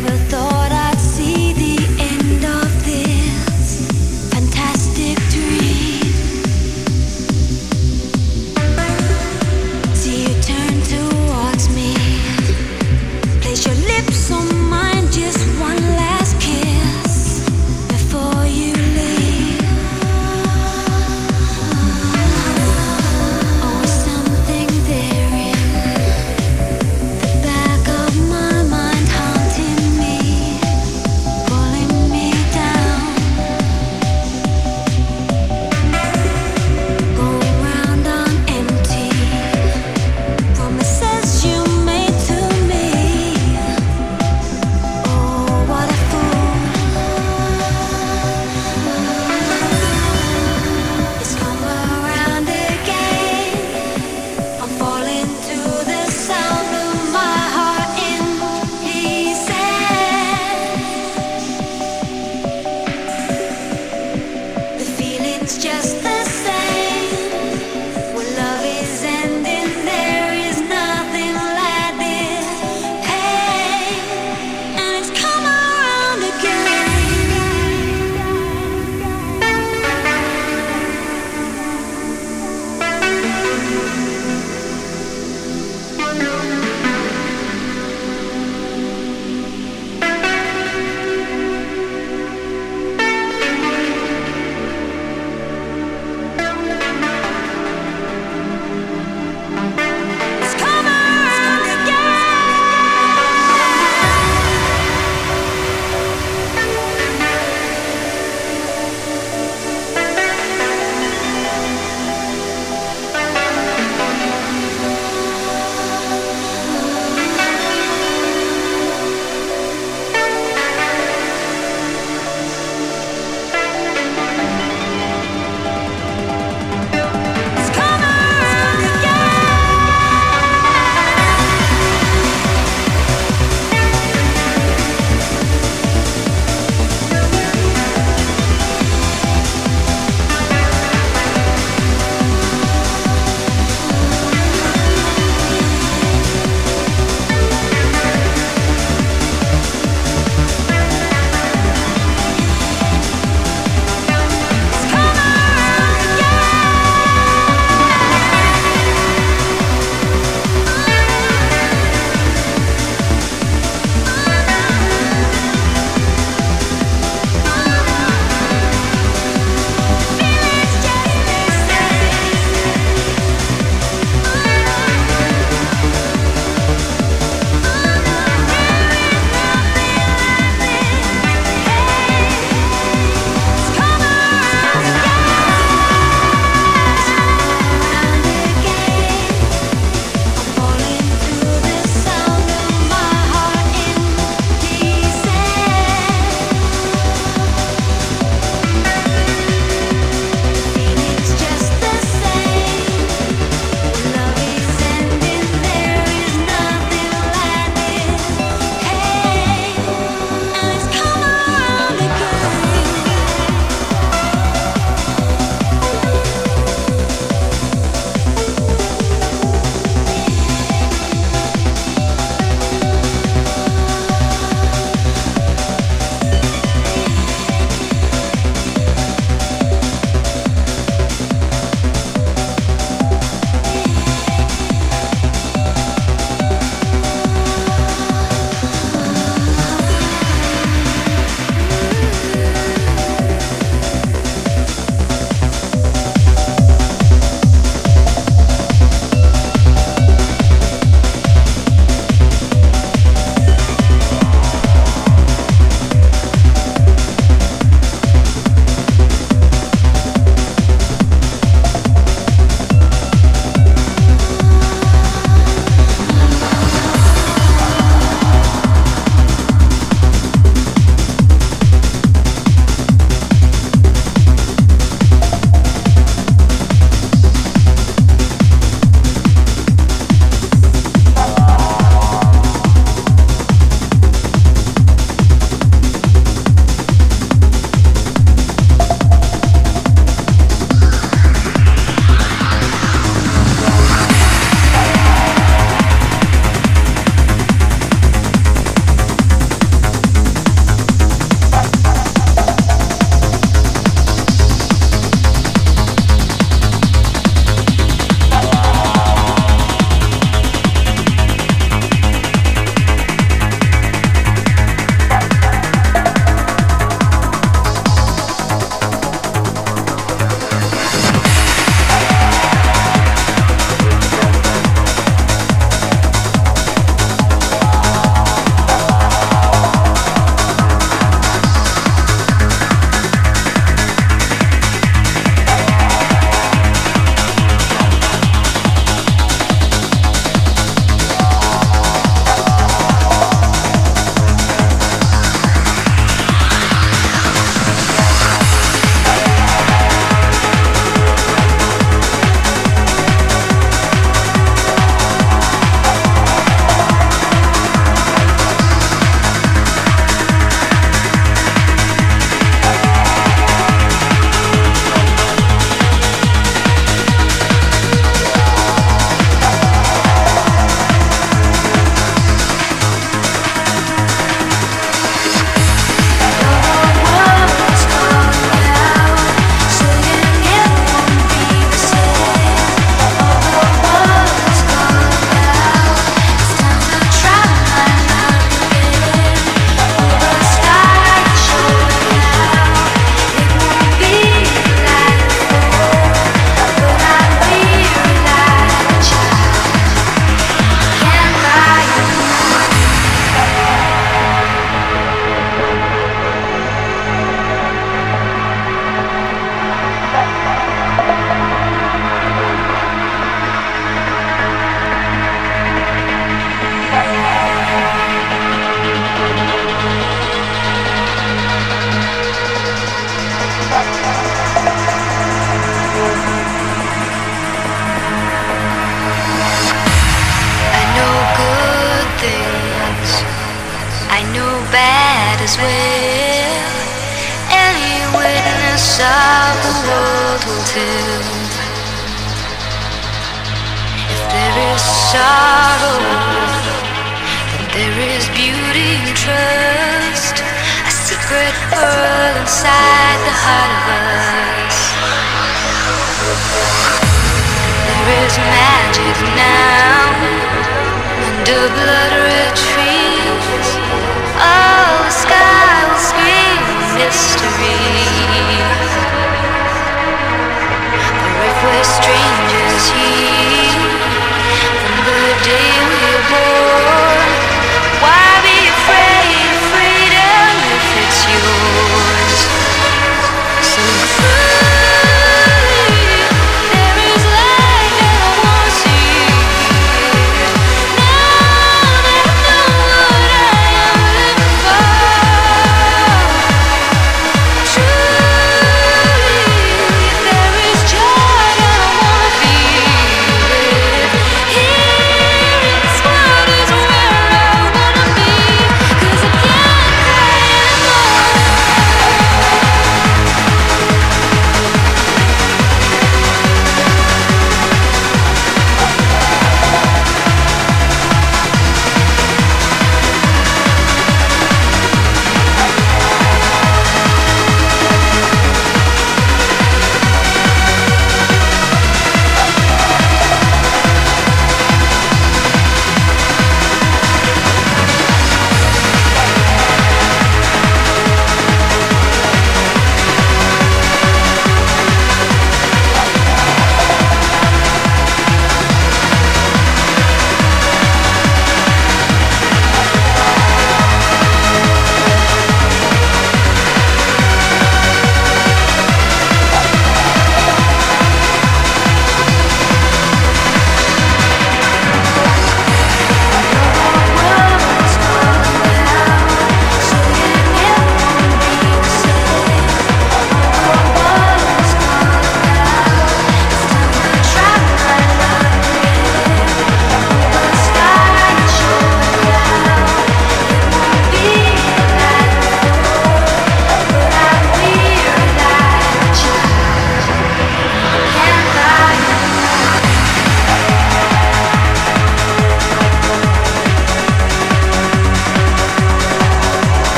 never thought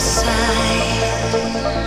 side.